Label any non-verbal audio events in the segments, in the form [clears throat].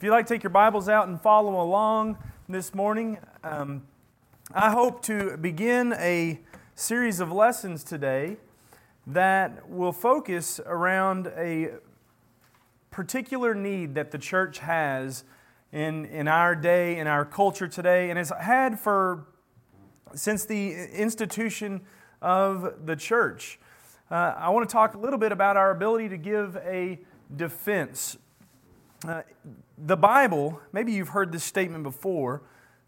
If you'd like to take your Bibles out and follow along this morning, um, I hope to begin a series of lessons today that will focus around a particular need that the church has in, in our day, in our culture today, and has had for since the institution of the church. Uh, I want to talk a little bit about our ability to give a defense. Uh, the Bible, maybe you've heard this statement before.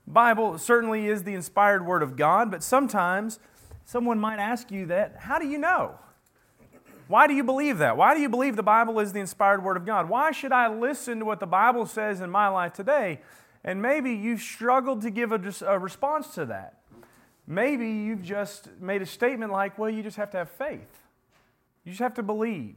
Bible certainly is the inspired word of God, but sometimes someone might ask you that, how do you know? Why do you believe that? Why do you believe the Bible is the inspired word of God? Why should I listen to what the Bible says in my life today? And maybe you've struggled to give a, a response to that. Maybe you've just made a statement like, well, you just have to have faith. You just have to believe.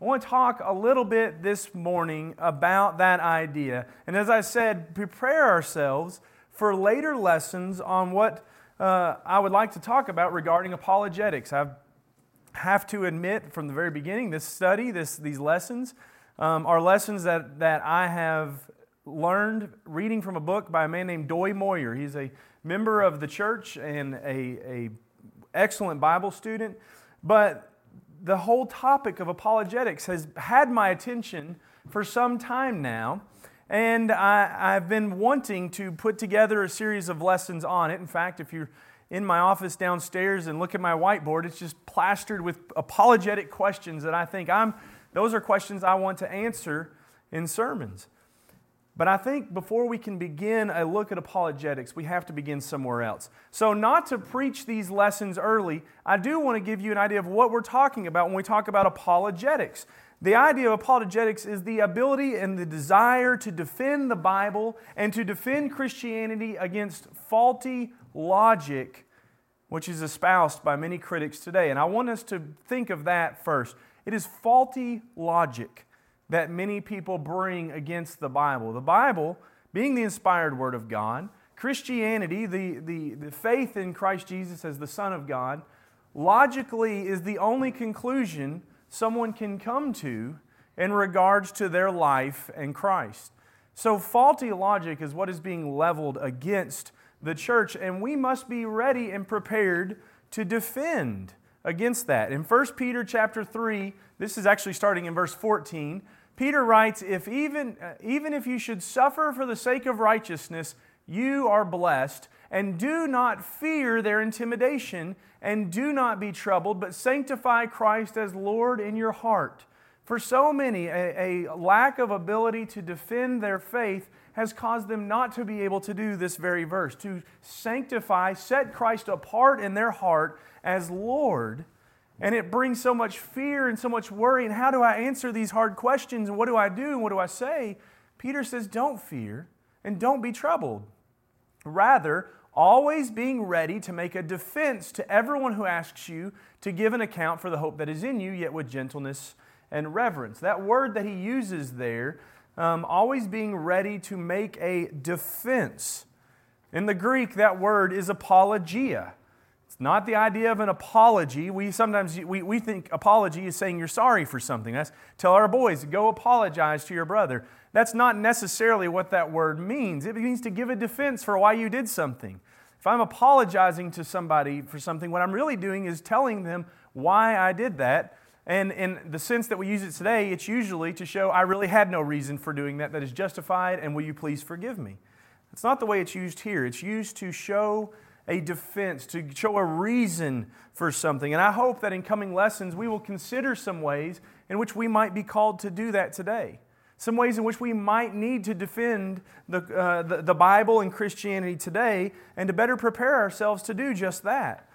I want to talk a little bit this morning about that idea. And as I said, prepare ourselves for later lessons on what uh, I would like to talk about regarding apologetics. I have to admit from the very beginning, this study, this, these lessons, um, are lessons that, that I have learned reading from a book by a man named Doy Moyer. He's a member of the church and a, a excellent Bible student. But the whole topic of apologetics has had my attention for some time now. And I, have been wanting to put together a series of lessons on it. In fact, if you're in my office downstairs and look at my whiteboard, it's just plastered with apologetic questions that I think I'm, those are questions I want to answer in sermons. But I think before we can begin a look at apologetics, we have to begin somewhere else. So, not to preach these lessons early, I do want to give you an idea of what we're talking about when we talk about apologetics. The idea of apologetics is the ability and the desire to defend the Bible and to defend Christianity against faulty logic, which is espoused by many critics today. And I want us to think of that first. It is faulty logic that many people bring against the Bible. The Bible, being the inspired Word of God, Christianity, the, the, the faith in Christ Jesus as the Son of God, logically is the only conclusion someone can come to in regards to their life and Christ. So, faulty logic is what is being leveled against the church, and we must be ready and prepared to defend against that. In 1 Peter chapter 3, this is actually starting in verse 14, Peter writes, if even, uh, even if you should suffer for the sake of righteousness, you are blessed, and do not fear their intimidation, and do not be troubled, but sanctify Christ as Lord in your heart. For so many, a, a lack of ability to defend their faith has caused them not to be able to do this very verse, to sanctify, set Christ apart in their heart as Lord and it brings so much fear and so much worry. And how do I answer these hard questions? What do I do? And what do I say? Peter says, Don't fear and don't be troubled. Rather, always being ready to make a defense to everyone who asks you to give an account for the hope that is in you, yet with gentleness and reverence. That word that he uses there, um, always being ready to make a defense. In the Greek, that word is apologia. It's not the idea of an apology. We sometimes we, we think apology is saying you're sorry for something. That's tell our boys, go apologize to your brother. That's not necessarily what that word means. It means to give a defense for why you did something. If I'm apologizing to somebody for something, what I'm really doing is telling them why I did that. And in the sense that we use it today, it's usually to show I really had no reason for doing that, that is justified, and will you please forgive me? That's not the way it's used here. It's used to show a defense, to show a reason for something. And I hope that in coming lessons, we will consider some ways in which we might be called to do that today. Some ways in which we might need to defend the, uh, the, the Bible and Christianity today and to better prepare ourselves to do just that.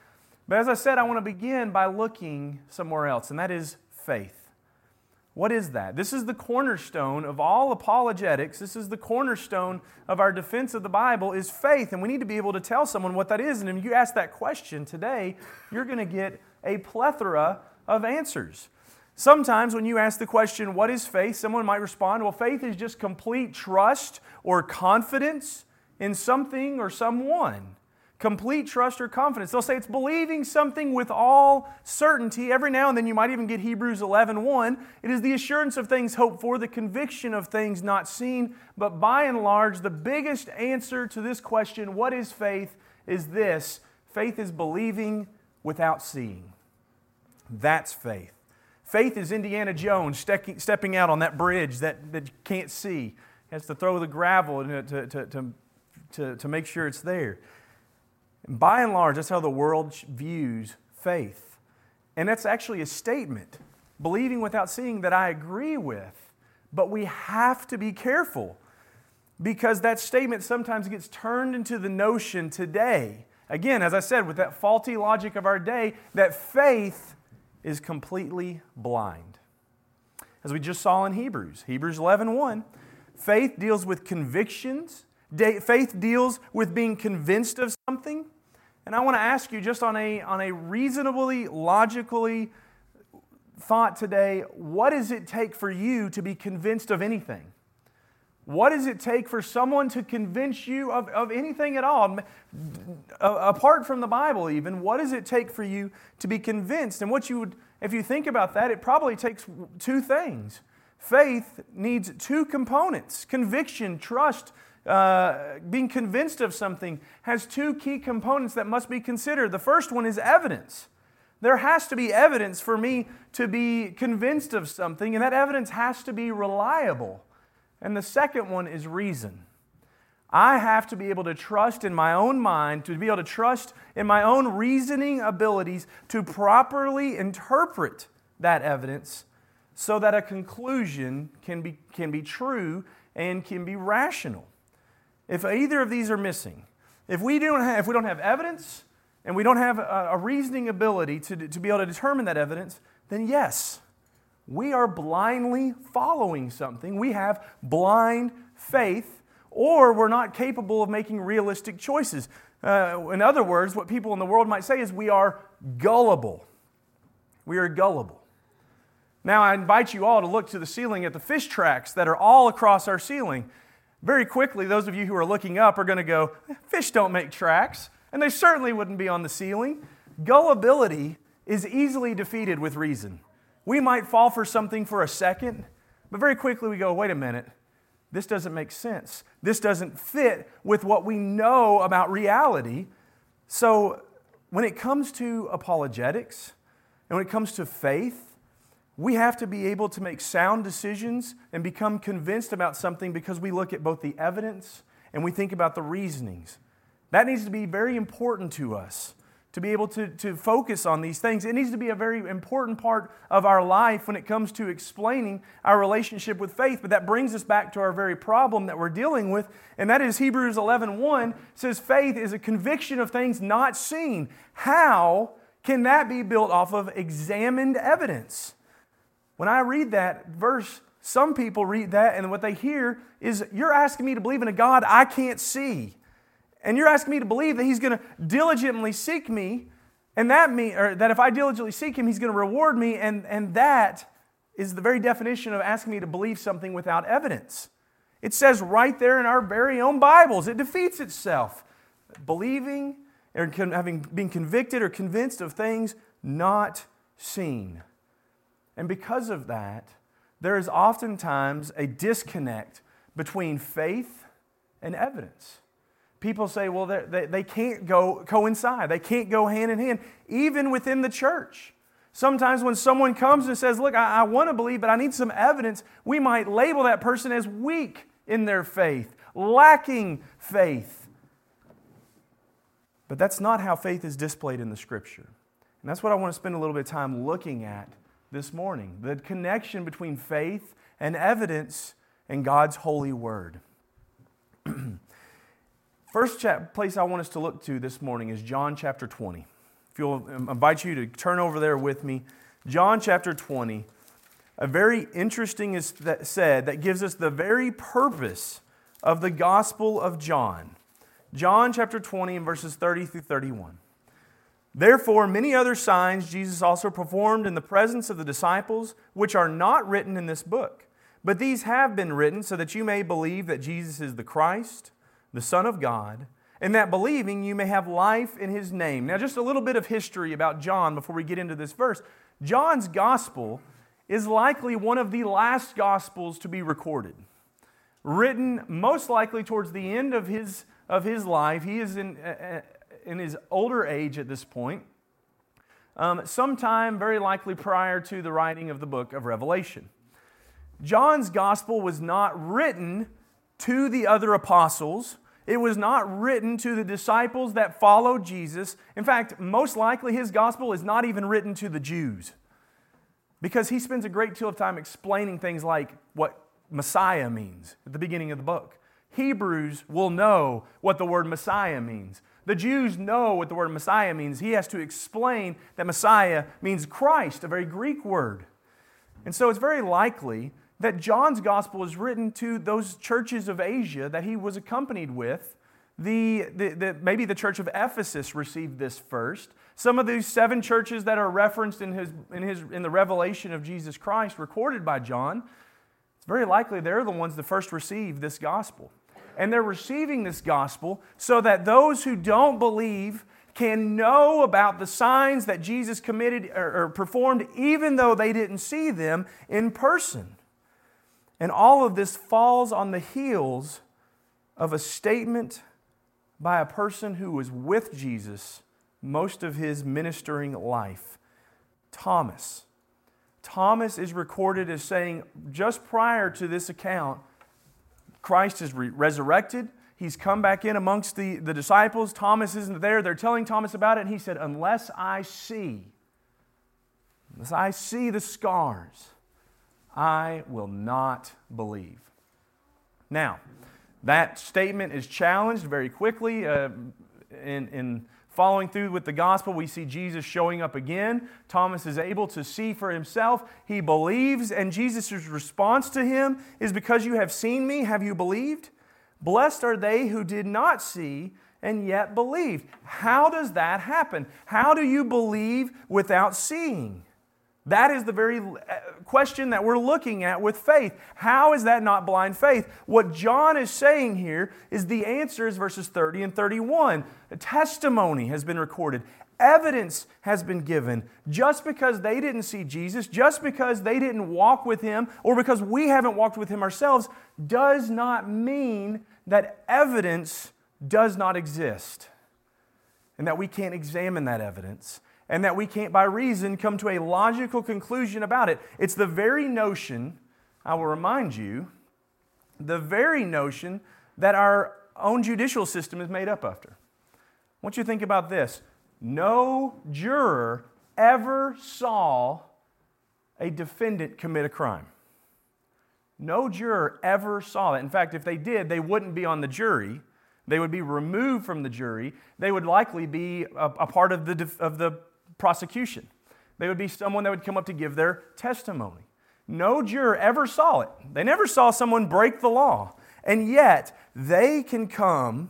But as I said, I want to begin by looking somewhere else, and that is faith. What is that? This is the cornerstone of all apologetics. This is the cornerstone of our defense of the Bible is faith. And we need to be able to tell someone what that is. And if you ask that question today, you're going to get a plethora of answers. Sometimes when you ask the question, What is faith? someone might respond, Well, faith is just complete trust or confidence in something or someone. Complete trust or confidence. They'll say it's believing something with all certainty. Every now and then you might even get Hebrews 11 1. It is the assurance of things hoped for, the conviction of things not seen. But by and large, the biggest answer to this question, what is faith, is this faith is believing without seeing. That's faith. Faith is Indiana Jones stepping out on that bridge that, that you can't see. He has to throw the gravel to, to, to, to, to make sure it's there. By and large, that's how the world views faith. And that's actually a statement, believing without seeing, that I agree with. But we have to be careful because that statement sometimes gets turned into the notion today, again, as I said, with that faulty logic of our day, that faith is completely blind. As we just saw in Hebrews, Hebrews 11 1, faith deals with convictions, faith deals with being convinced of something. And I want to ask you, just on a, on a reasonably, logically thought today, what does it take for you to be convinced of anything? What does it take for someone to convince you of, of anything at all? Apart from the Bible, even, what does it take for you to be convinced? And what you would, if you think about that, it probably takes two things. Faith needs two components conviction, trust, uh, being convinced of something has two key components that must be considered. The first one is evidence. There has to be evidence for me to be convinced of something, and that evidence has to be reliable. And the second one is reason. I have to be able to trust in my own mind, to be able to trust in my own reasoning abilities to properly interpret that evidence so that a conclusion can be, can be true and can be rational. If either of these are missing, if we don't have, if we don't have evidence and we don't have a, a reasoning ability to, to be able to determine that evidence, then yes, we are blindly following something. We have blind faith, or we're not capable of making realistic choices. Uh, in other words, what people in the world might say is we are gullible. We are gullible. Now, I invite you all to look to the ceiling at the fish tracks that are all across our ceiling. Very quickly, those of you who are looking up are going to go, eh, fish don't make tracks, and they certainly wouldn't be on the ceiling. Gullibility is easily defeated with reason. We might fall for something for a second, but very quickly we go, wait a minute, this doesn't make sense. This doesn't fit with what we know about reality. So when it comes to apologetics and when it comes to faith, we have to be able to make sound decisions and become convinced about something because we look at both the evidence and we think about the reasonings. That needs to be very important to us to be able to, to focus on these things. It needs to be a very important part of our life when it comes to explaining our relationship with faith. But that brings us back to our very problem that we're dealing with, and that is Hebrews 11 1 says faith is a conviction of things not seen. How can that be built off of examined evidence? When I read that verse, some people read that, and what they hear is, You're asking me to believe in a God I can't see. And you're asking me to believe that He's going to diligently seek me, and that mean, or that if I diligently seek Him, He's going to reward me, and, and that is the very definition of asking me to believe something without evidence. It says right there in our very own Bibles, it defeats itself. Believing or having been convicted or convinced of things not seen. And because of that, there is oftentimes a disconnect between faith and evidence people say, well, they, they can't go coincide. They can't go hand in hand, even within the church. Sometimes when someone comes and says, Look, I, I want to believe, but I need some evidence, we might label that person as weak in their faith, lacking faith. But that's not how faith is displayed in the scripture. And that's what I want to spend a little bit of time looking at this morning the connection between faith and evidence and God's holy word. [clears throat] First place I want us to look to this morning is John chapter 20. If you'll um, invite you to turn over there with me, John chapter 20. A very interesting is that said that gives us the very purpose of the Gospel of John. John chapter 20 and verses 30 through 31. Therefore, many other signs Jesus also performed in the presence of the disciples, which are not written in this book. But these have been written so that you may believe that Jesus is the Christ the Son of God, and that believing you may have life in his name. Now, just a little bit of history about John before we get into this verse. John's gospel is likely one of the last gospels to be recorded. Written most likely towards the end of his, of his life. He is in, uh, uh in his older age at this point. Um, sometime very likely prior to the writing of the book of Revelation. John's gospel was not written to the other apostles it was not written to the disciples that followed Jesus. In fact, most likely his gospel is not even written to the Jews because he spends a great deal of time explaining things like what Messiah means at the beginning of the book. Hebrews will know what the word Messiah means. The Jews know what the word Messiah means. He has to explain that Messiah means Christ, a very Greek word. And so it's very likely that John's gospel is written to those churches of Asia that he was accompanied with. The, the, the, maybe the church of Ephesus received this first. Some of these seven churches that are referenced in, his, in, his, in the revelation of Jesus Christ, recorded by John, it's very likely they're the ones that first received this gospel. And they're receiving this gospel so that those who don't believe can know about the signs that Jesus committed or, or performed, even though they didn't see them in person. And all of this falls on the heels of a statement by a person who was with Jesus most of his ministering life Thomas. Thomas is recorded as saying, just prior to this account, Christ is re- resurrected. He's come back in amongst the, the disciples. Thomas isn't there. They're telling Thomas about it. And he said, Unless I see, unless I see the scars, I will not believe. Now, that statement is challenged very quickly. Uh, in, in following through with the gospel, we see Jesus showing up again. Thomas is able to see for himself. He believes, and Jesus' response to him is Because you have seen me, have you believed? Blessed are they who did not see and yet believed. How does that happen? How do you believe without seeing? That is the very uh, question that we're looking at with faith. How is that not blind faith? What John is saying here is the answer is verses 30 and 31. A testimony has been recorded, evidence has been given. Just because they didn't see Jesus, just because they didn't walk with him, or because we haven't walked with him ourselves, does not mean that evidence does not exist and that we can't examine that evidence and that we can't, by reason, come to a logical conclusion about it. It's the very notion, I will remind you, the very notion that our own judicial system is made up after. I want you to think about this. No juror ever saw a defendant commit a crime. No juror ever saw that. In fact, if they did, they wouldn't be on the jury. They would be removed from the jury. They would likely be a, a part of the, of the prosecution. They would be someone that would come up to give their testimony. No juror ever saw it. They never saw someone break the law. And yet, they can come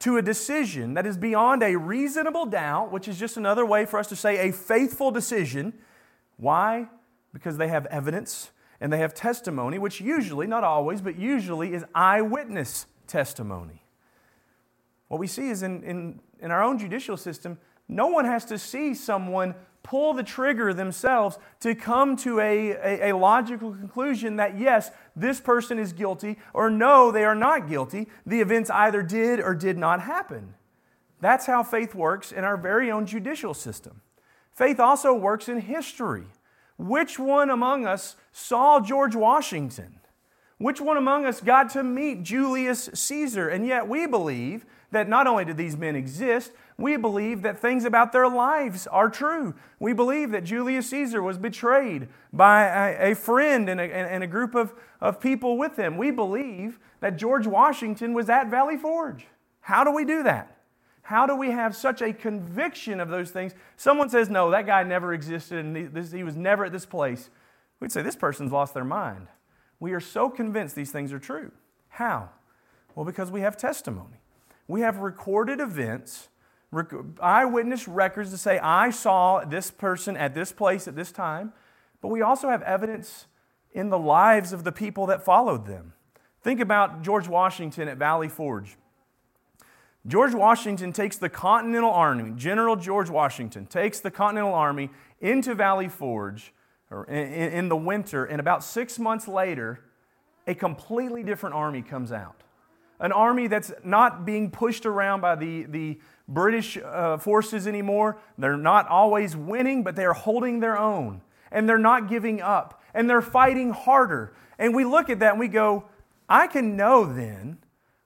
to a decision that is beyond a reasonable doubt, which is just another way for us to say a faithful decision. Why? Because they have evidence and they have testimony, which usually, not always, but usually is eyewitness testimony. What we see is in, in, in our own judicial system, no one has to see someone pull the trigger themselves to come to a, a, a, logical conclusion that yes, this person is guilty, or no, they are not guilty. The events either did or did not happen. That's how faith works in our very own judicial system. Faith also works in history. Which one among us saw George Washington? Which one among us got to meet Julius Caesar? And yet we believe that not only did these men exist, we believe that things about their lives are true. We believe that Julius Caesar was betrayed by a, a friend and a, and a group of, of people with him. We believe that George Washington was at Valley Forge. How do we do that? How do we have such a conviction of those things? Someone says, no, that guy never existed and this, he was never at this place. We'd say, this person's lost their mind. We are so convinced these things are true. How? Well, because we have testimony. We have recorded events eyewitness records to say, I saw this person at this place at this time, but we also have evidence in the lives of the people that followed them. Think about George Washington at Valley Forge. George Washington takes the Continental Army, General George Washington takes the Continental Army into Valley Forge in the winter, and about six months later, a completely different army comes out. An army that's not being pushed around by the, the British uh, forces anymore. They're not always winning, but they're holding their own. And they're not giving up. And they're fighting harder. And we look at that and we go, I can know then,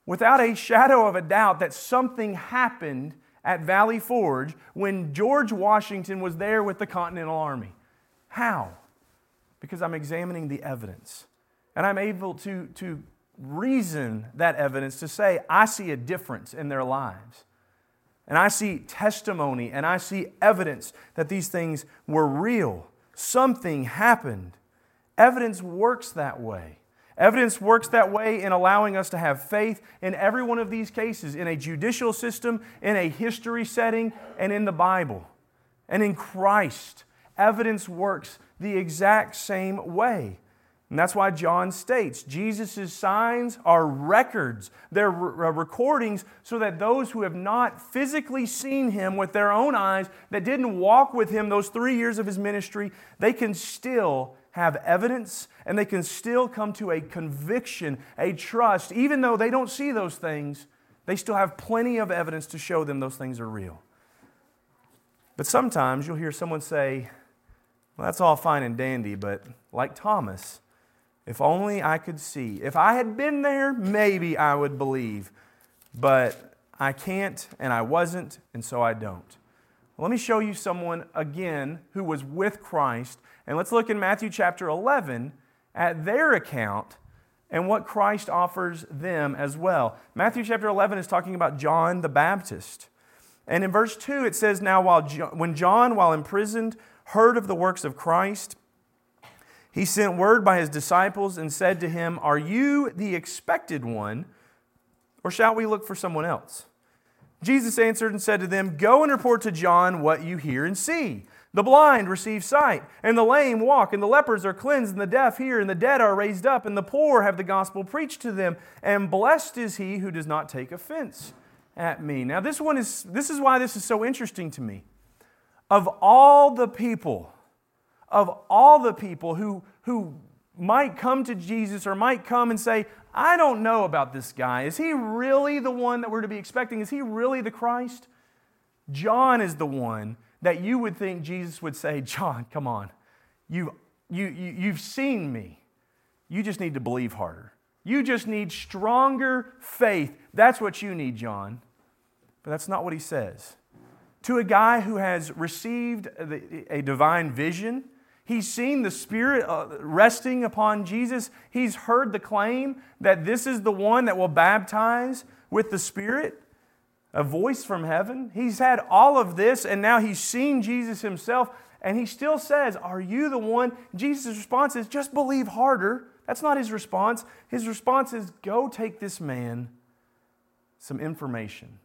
without a shadow of a doubt, that something happened at Valley Forge when George Washington was there with the Continental Army. How? Because I'm examining the evidence. And I'm able to, to reason that evidence to say, I see a difference in their lives. And I see testimony and I see evidence that these things were real. Something happened. Evidence works that way. Evidence works that way in allowing us to have faith in every one of these cases in a judicial system, in a history setting, and in the Bible. And in Christ, evidence works the exact same way. And that's why John states Jesus' signs are records. They're re- uh, recordings so that those who have not physically seen him with their own eyes, that didn't walk with him those three years of his ministry, they can still have evidence and they can still come to a conviction, a trust. Even though they don't see those things, they still have plenty of evidence to show them those things are real. But sometimes you'll hear someone say, well, that's all fine and dandy, but like Thomas, if only I could see. If I had been there, maybe I would believe. But I can't, and I wasn't, and so I don't. Let me show you someone again who was with Christ. And let's look in Matthew chapter 11 at their account and what Christ offers them as well. Matthew chapter 11 is talking about John the Baptist. And in verse 2, it says, Now, while John, when John, while imprisoned, heard of the works of Christ, he sent word by his disciples and said to him, Are you the expected one, or shall we look for someone else? Jesus answered and said to them, Go and report to John what you hear and see. The blind receive sight, and the lame walk, and the lepers are cleansed, and the deaf hear, and the dead are raised up, and the poor have the gospel preached to them. And blessed is he who does not take offense at me. Now, this one is this is why this is so interesting to me. Of all the people of all the people who, who might come to Jesus or might come and say, I don't know about this guy. Is he really the one that we're to be expecting? Is he really the Christ? John is the one that you would think Jesus would say, John, come on. You, you, you, you've seen me. You just need to believe harder. You just need stronger faith. That's what you need, John. But that's not what he says. To a guy who has received a divine vision, He's seen the Spirit uh, resting upon Jesus. He's heard the claim that this is the one that will baptize with the Spirit, a voice from heaven. He's had all of this, and now he's seen Jesus himself, and he still says, Are you the one? Jesus' response is, Just believe harder. That's not his response. His response is, Go take this man some information.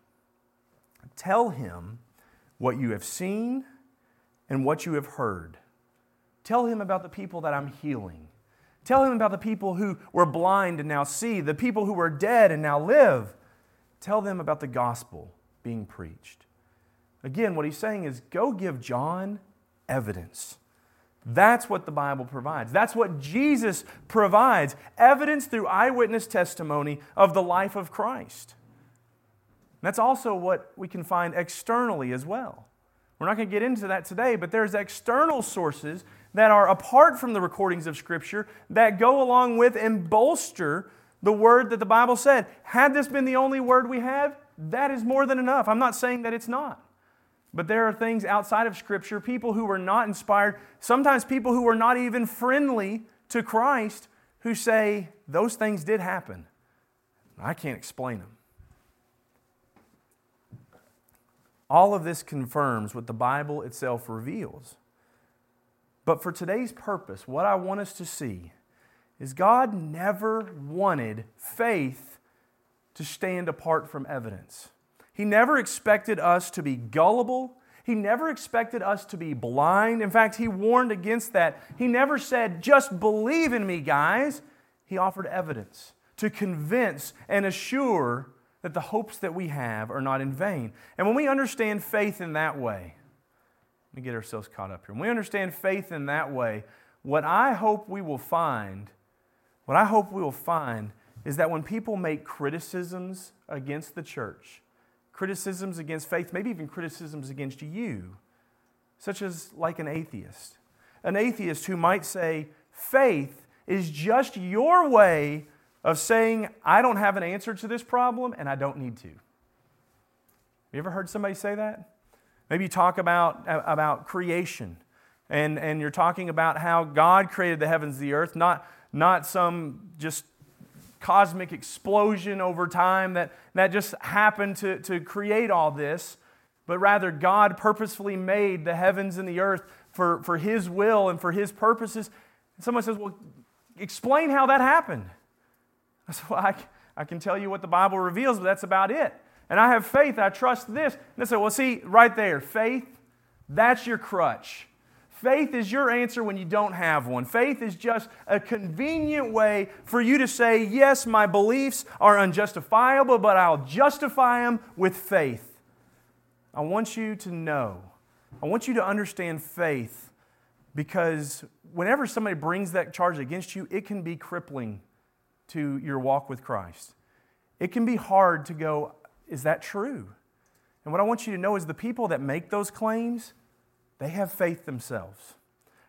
Tell him what you have seen and what you have heard. Tell him about the people that I'm healing. Tell him about the people who were blind and now see, the people who were dead and now live. Tell them about the gospel being preached. Again, what he's saying is go give John evidence. That's what the Bible provides. That's what Jesus provides evidence through eyewitness testimony of the life of Christ. That's also what we can find externally as well. We're not going to get into that today, but there's external sources that are apart from the recordings of Scripture that go along with and bolster the word that the Bible said. Had this been the only word we have, that is more than enough. I'm not saying that it's not. But there are things outside of Scripture, people who were not inspired, sometimes people who were not even friendly to Christ, who say, those things did happen. I can't explain them. All of this confirms what the Bible itself reveals. But for today's purpose, what I want us to see is God never wanted faith to stand apart from evidence. He never expected us to be gullible. He never expected us to be blind. In fact, He warned against that. He never said, just believe in me, guys. He offered evidence to convince and assure that the hopes that we have are not in vain. And when we understand faith in that way, let me get ourselves caught up here. When we understand faith in that way, what I hope we will find, what I hope we will find is that when people make criticisms against the church, criticisms against faith, maybe even criticisms against you, such as like an atheist, an atheist who might say, faith is just your way of saying, I don't have an answer to this problem and I don't need to. You ever heard somebody say that? Maybe you talk about, uh, about creation and, and you're talking about how God created the heavens and the earth, not, not some just cosmic explosion over time that, that just happened to, to create all this, but rather God purposefully made the heavens and the earth for, for His will and for His purposes. And someone says, Well, explain how that happened. I said, Well, I, I can tell you what the Bible reveals, but that's about it. And I have faith, I trust this. And they said, Well, see, right there, faith, that's your crutch. Faith is your answer when you don't have one. Faith is just a convenient way for you to say, Yes, my beliefs are unjustifiable, but I'll justify them with faith. I want you to know, I want you to understand faith because whenever somebody brings that charge against you, it can be crippling to your walk with Christ. It can be hard to go, Is that true? And what I want you to know is the people that make those claims, they have faith themselves.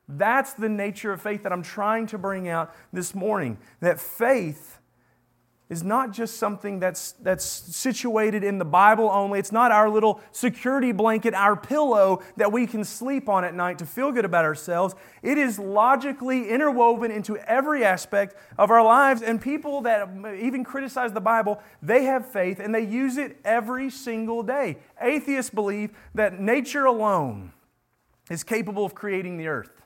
That's the nature of faith that I'm trying to bring out this morning. That faith is not just something that's, that's situated in the Bible only. It's not our little security blanket, our pillow that we can sleep on at night to feel good about ourselves. It is logically interwoven into every aspect of our lives. And people that even criticize the Bible, they have faith and they use it every single day. Atheists believe that nature alone is capable of creating the earth.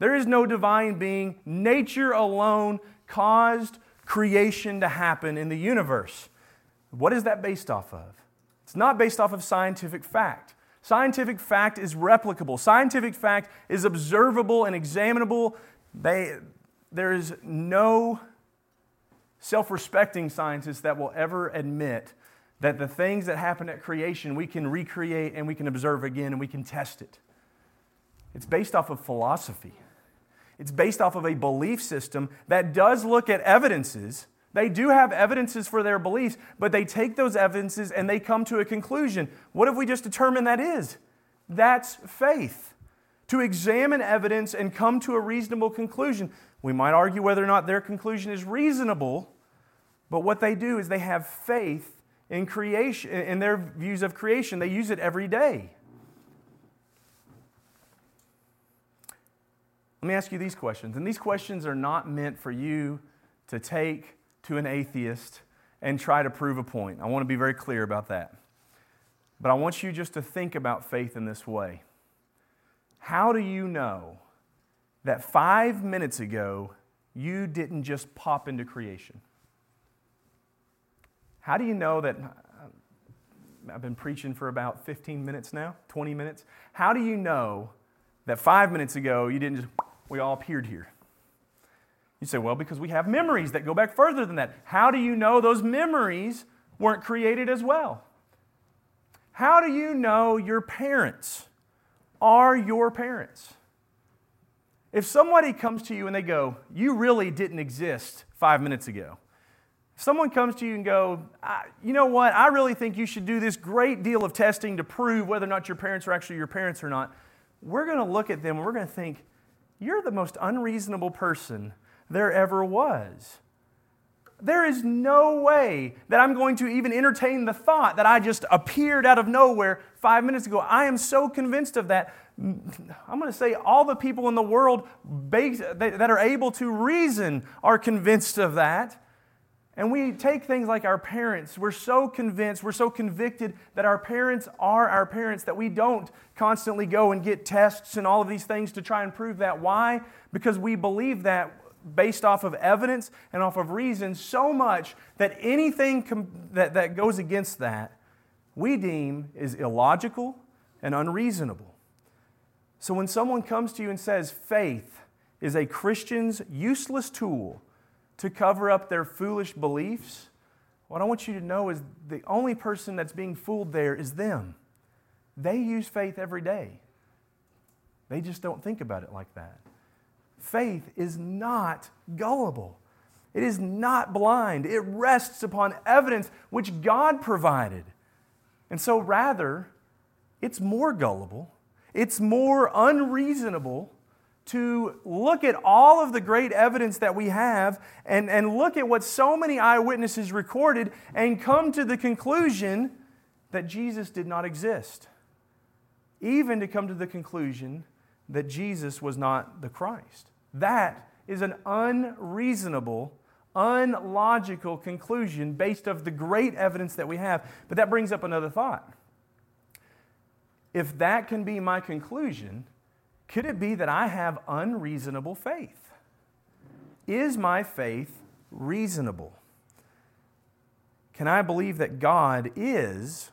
There is no divine being. Nature alone caused creation to happen in the universe. What is that based off of? It's not based off of scientific fact. Scientific fact is replicable. Scientific fact is observable and examinable. They, there is no self respecting scientist that will ever admit that the things that happen at creation we can recreate and we can observe again and we can test it. It's based off of philosophy. It's based off of a belief system that does look at evidences. They do have evidences for their beliefs, but they take those evidences and they come to a conclusion. What have we just determined that is? That's faith. To examine evidence and come to a reasonable conclusion. We might argue whether or not their conclusion is reasonable, but what they do is they have faith in creation, in their views of creation. They use it every day. Let me ask you these questions. And these questions are not meant for you to take to an atheist and try to prove a point. I want to be very clear about that. But I want you just to think about faith in this way. How do you know that five minutes ago you didn't just pop into creation? How do you know that? Uh, I've been preaching for about 15 minutes now, 20 minutes. How do you know that five minutes ago you didn't just, we all appeared here? You say, well, because we have memories that go back further than that. How do you know those memories weren't created as well? How do you know your parents are your parents? If somebody comes to you and they go, You really didn't exist five minutes ago. If someone comes to you and go, You know what? I really think you should do this great deal of testing to prove whether or not your parents are actually your parents or not we're going to look at them and we're going to think, you're the most unreasonable person there ever was. There is no way that I'm going to even entertain the thought that I just appeared out of nowhere five minutes ago. I am so convinced of that. I'm going to say all the people in the world that are able to reason are convinced of that. And we take things like our parents. We're so convinced, we're so convicted that our parents are our parents that we don't constantly go and get tests and all of these things to try and prove that. Why? Because we believe that based off of evidence and off of reason so much that anything com- that, that goes against that we deem is illogical and unreasonable. So when someone comes to you and says faith is a Christian's useless tool to cover up their foolish beliefs, what I want you to know is the only person that's being fooled there is them. They use faith every day. They just don't think about it like that. Faith is not gullible. It is not blind. It rests upon evidence which God provided. And so, rather, it's more gullible, it's more unreasonable to look at all of the great evidence that we have and, and look at what so many eyewitnesses recorded and come to the conclusion that Jesus did not exist. Even to come to the conclusion that Jesus was not the Christ. That is an unreasonable, unlogical conclusion based of the great evidence that we have. But that brings up another thought. If that can be my conclusion, could it be that I have unreasonable faith? Is my faith reasonable? Can I believe that God is,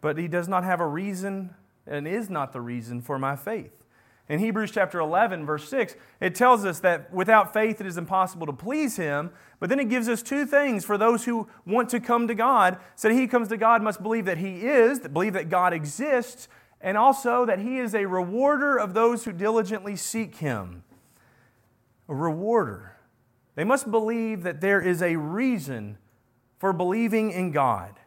but He does not have a reason and is not the reason for my faith? In Hebrews chapter 11, verse 6, it tells us that without faith it is impossible to please Him. But then it gives us two things for those who want to come to God. So he comes to God must believe that He is, believe that God exists, and also that He is a rewarder of those who diligently seek Him. A rewarder. They must believe that there is a reason for believing in God.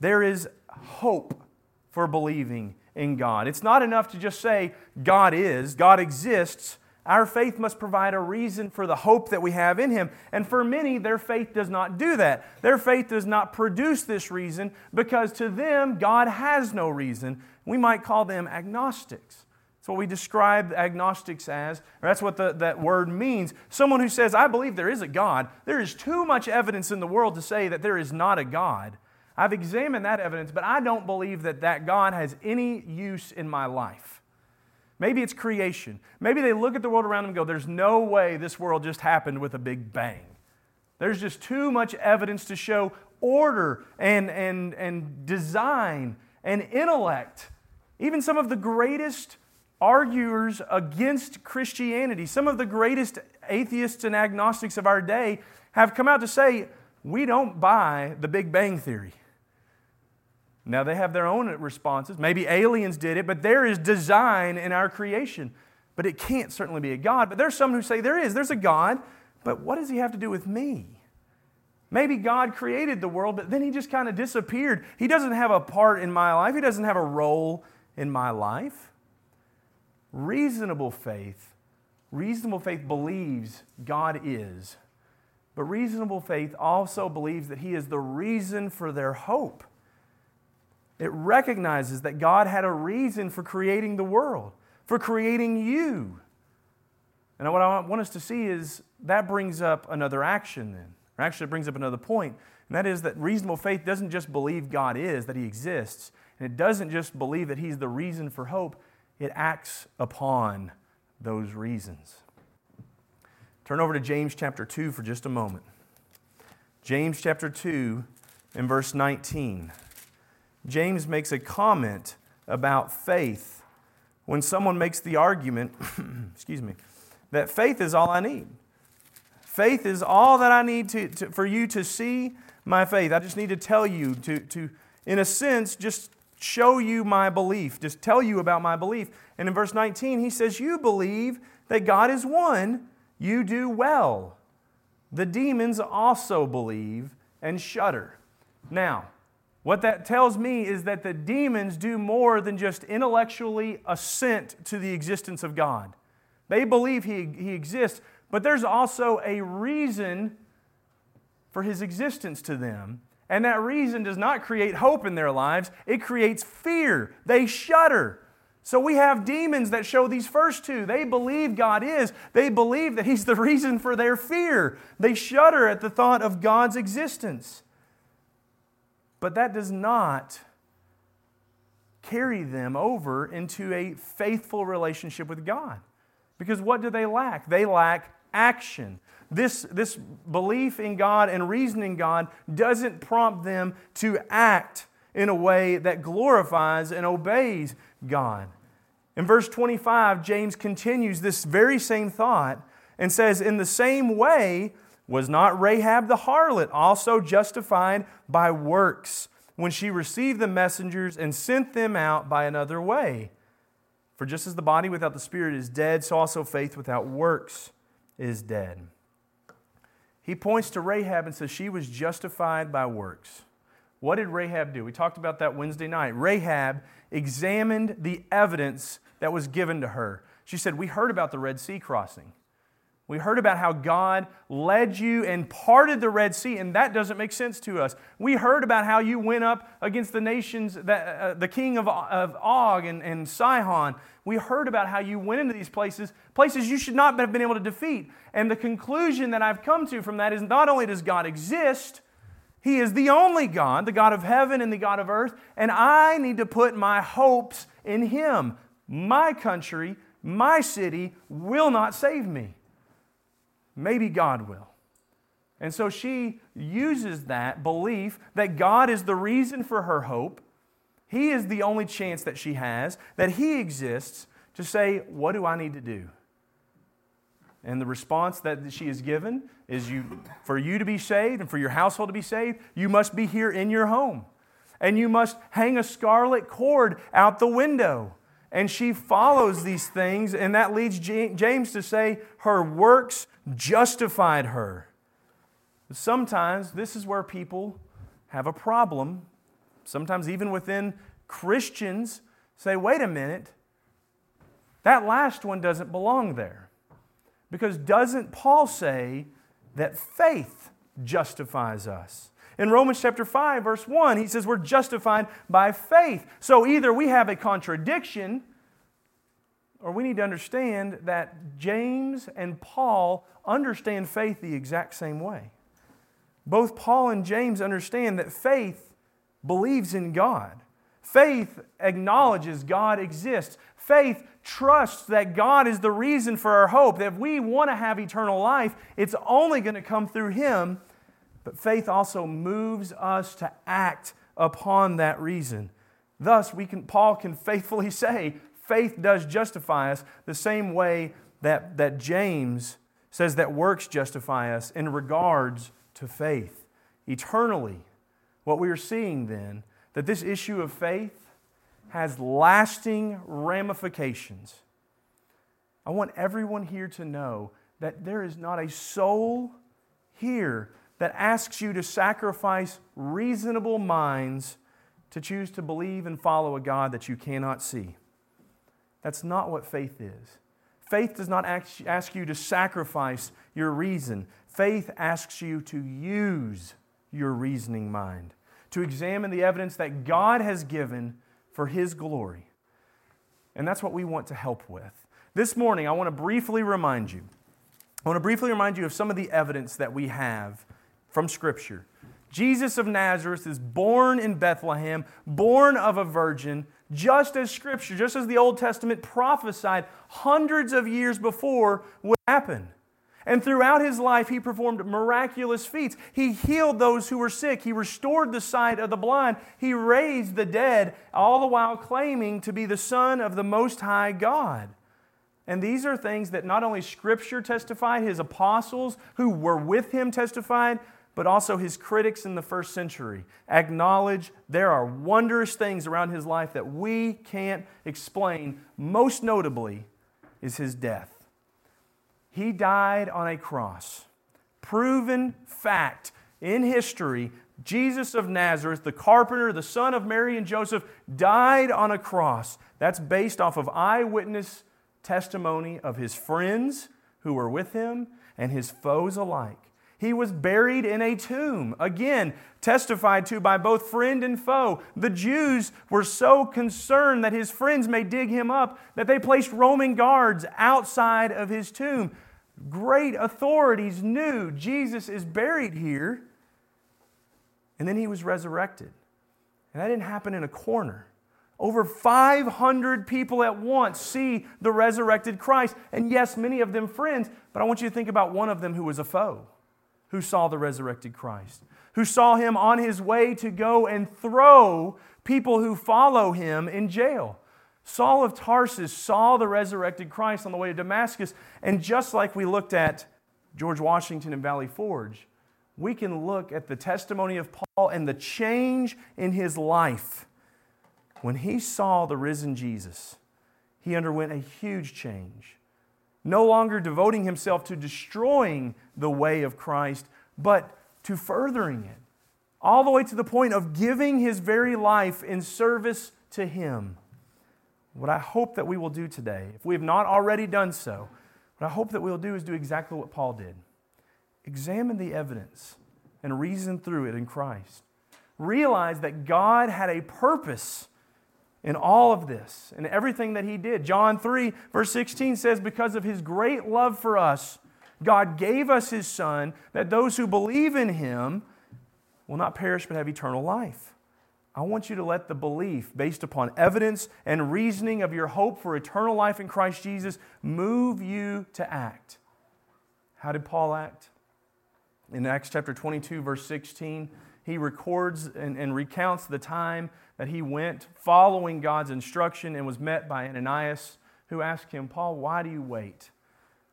There is hope for believing in God. It's not enough to just say, God is, God exists. Our faith must provide a reason for the hope that we have in Him. And for many, their faith does not do that. Their faith does not produce this reason because to them, God has no reason. We might call them agnostics. That's what we describe agnostics as, that's what the, that word means. Someone who says, I believe there is a God. There is too much evidence in the world to say that there is not a God. I've examined that evidence, but I don't believe that that God has any use in my life. Maybe it's creation. Maybe they look at the world around them and go, there's no way this world just happened with a big bang. There's just too much evidence to show order and, and, and design and intellect. Even some of the greatest arguers against Christianity, some of the greatest atheists and agnostics of our day have come out to say, we don't buy the Big Bang Theory. Now, they have their own responses. Maybe aliens did it, but there is design in our creation. But it can't certainly be a God. But there's some who say there is. There's a God, but what does he have to do with me? Maybe God created the world, but then he just kind of disappeared. He doesn't have a part in my life, he doesn't have a role in my life. Reasonable faith, reasonable faith believes God is. But reasonable faith also believes that he is the reason for their hope. It recognizes that God had a reason for creating the world, for creating you. And what I want us to see is that brings up another action then. Or actually, it brings up another point. And that is that reasonable faith doesn't just believe God is, that He exists. And it doesn't just believe that He's the reason for hope, it acts upon those reasons. Turn over to James chapter 2 for just a moment. James chapter 2 and verse 19. James makes a comment about faith when someone makes the argument, [clears throat] excuse me, that faith is all I need. Faith is all that I need to, to, for you to see my faith. I just need to tell you, to, to, in a sense, just show you my belief, just tell you about my belief. And in verse 19, he says, You believe that God is one, you do well. The demons also believe and shudder. Now, what that tells me is that the demons do more than just intellectually assent to the existence of God. They believe He, he exists, but there's also a reason for His existence to them. And that reason does not create hope in their lives, it creates fear. They shudder. So we have demons that show these first two. They believe God is, they believe that He's the reason for their fear. They shudder at the thought of God's existence. But that does not carry them over into a faithful relationship with God. Because what do they lack? They lack action. This, this belief in God and reasoning God doesn't prompt them to act in a way that glorifies and obeys God. In verse 25, James continues this very same thought and says, In the same way, Was not Rahab the harlot also justified by works when she received the messengers and sent them out by another way? For just as the body without the spirit is dead, so also faith without works is dead. He points to Rahab and says she was justified by works. What did Rahab do? We talked about that Wednesday night. Rahab examined the evidence that was given to her. She said, We heard about the Red Sea crossing. We heard about how God led you and parted the Red Sea, and that doesn't make sense to us. We heard about how you went up against the nations, that, uh, the king of, of Og and, and Sihon. We heard about how you went into these places, places you should not have been able to defeat. And the conclusion that I've come to from that is not only does God exist, He is the only God, the God of heaven and the God of earth, and I need to put my hopes in Him. My country, my city will not save me. Maybe God will. And so she uses that belief that God is the reason for her hope. He is the only chance that she has, that He exists, to say, What do I need to do? And the response that she is given is you, for you to be saved and for your household to be saved, you must be here in your home. And you must hang a scarlet cord out the window. And she follows these things, and that leads James to say her works justified her. Sometimes this is where people have a problem. Sometimes, even within Christians, say, wait a minute, that last one doesn't belong there. Because doesn't Paul say that faith justifies us? In Romans chapter 5, verse 1, he says we're justified by faith. So either we have a contradiction or we need to understand that James and Paul understand faith the exact same way. Both Paul and James understand that faith believes in God. Faith acknowledges God exists. Faith trusts that God is the reason for our hope. That if we want to have eternal life, it's only going to come through Him. But faith also moves us to act upon that reason. Thus, we can, Paul can faithfully [laughs] say, faith does justify us the same way that, that James says that works justify us in regards to faith. Eternally, what we are seeing then, that this issue of faith has lasting ramifications. I want everyone here to know that there is not a soul here that asks you to sacrifice reasonable minds to choose to believe and follow a God that you cannot see. That's not what faith is. Faith does not ask you to sacrifice your reason. Faith asks you to use your reasoning mind, to examine the evidence that God has given for His glory. And that's what we want to help with. This morning, I want to briefly remind you. I want to briefly remind you of some of the evidence that we have from Scripture. Jesus of Nazareth is born in Bethlehem, born of a virgin, just as Scripture, just as the Old Testament prophesied hundreds of years before would happen. And throughout his life, he performed miraculous feats. He healed those who were sick. He restored the sight of the blind. He raised the dead, all the while claiming to be the Son of the Most High God. And these are things that not only Scripture testified, his apostles who were with him testified, but also his critics in the first century acknowledge there are wondrous things around his life that we can't explain. Most notably is his death. He died on a cross. Proven fact in history Jesus of Nazareth, the carpenter, the son of Mary and Joseph, died on a cross. That's based off of eyewitness testimony of his friends who were with him and his foes alike. He was buried in a tomb. Again, testified to by both friend and foe. The Jews were so concerned that his friends may dig him up that they placed Roman guards outside of his tomb. Great authorities knew Jesus is buried here. And then he was resurrected. And that didn't happen in a corner. Over 500 people at once see the resurrected Christ. And yes, many of them friends, but I want you to think about one of them who was a foe who saw the resurrected Christ, who saw him on his way to go and throw people who follow him in jail. Saul of Tarsus saw the resurrected Christ on the way to Damascus, and just like we looked at George Washington and Valley Forge, we can look at the testimony of Paul and the change in his life. When he saw the risen Jesus, he underwent a huge change. No longer devoting himself to destroying the way of Christ, but to furthering it, all the way to the point of giving his very life in service to him. What I hope that we will do today, if we have not already done so, what I hope that we'll do is do exactly what Paul did examine the evidence and reason through it in Christ. Realize that God had a purpose in all of this and everything that he did. John 3, verse 16 says, Because of his great love for us, God gave us his Son, that those who believe in him will not perish but have eternal life. I want you to let the belief based upon evidence and reasoning of your hope for eternal life in Christ Jesus move you to act. How did Paul act? In Acts chapter 22, verse 16, he records and, and recounts the time that he went following God's instruction and was met by Ananias, who asked him, Paul, why do you wait?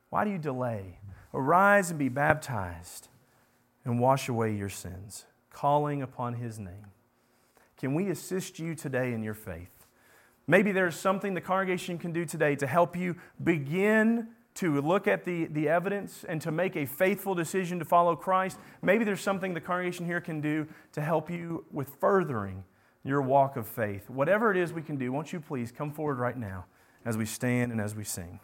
Why do you delay? Arise and be baptized and wash away your sins, calling upon his name. Can we assist you today in your faith? Maybe there's something the congregation can do today to help you begin to look at the, the evidence and to make a faithful decision to follow Christ. Maybe there's something the congregation here can do to help you with furthering your walk of faith. Whatever it is we can do, won't you please come forward right now as we stand and as we sing.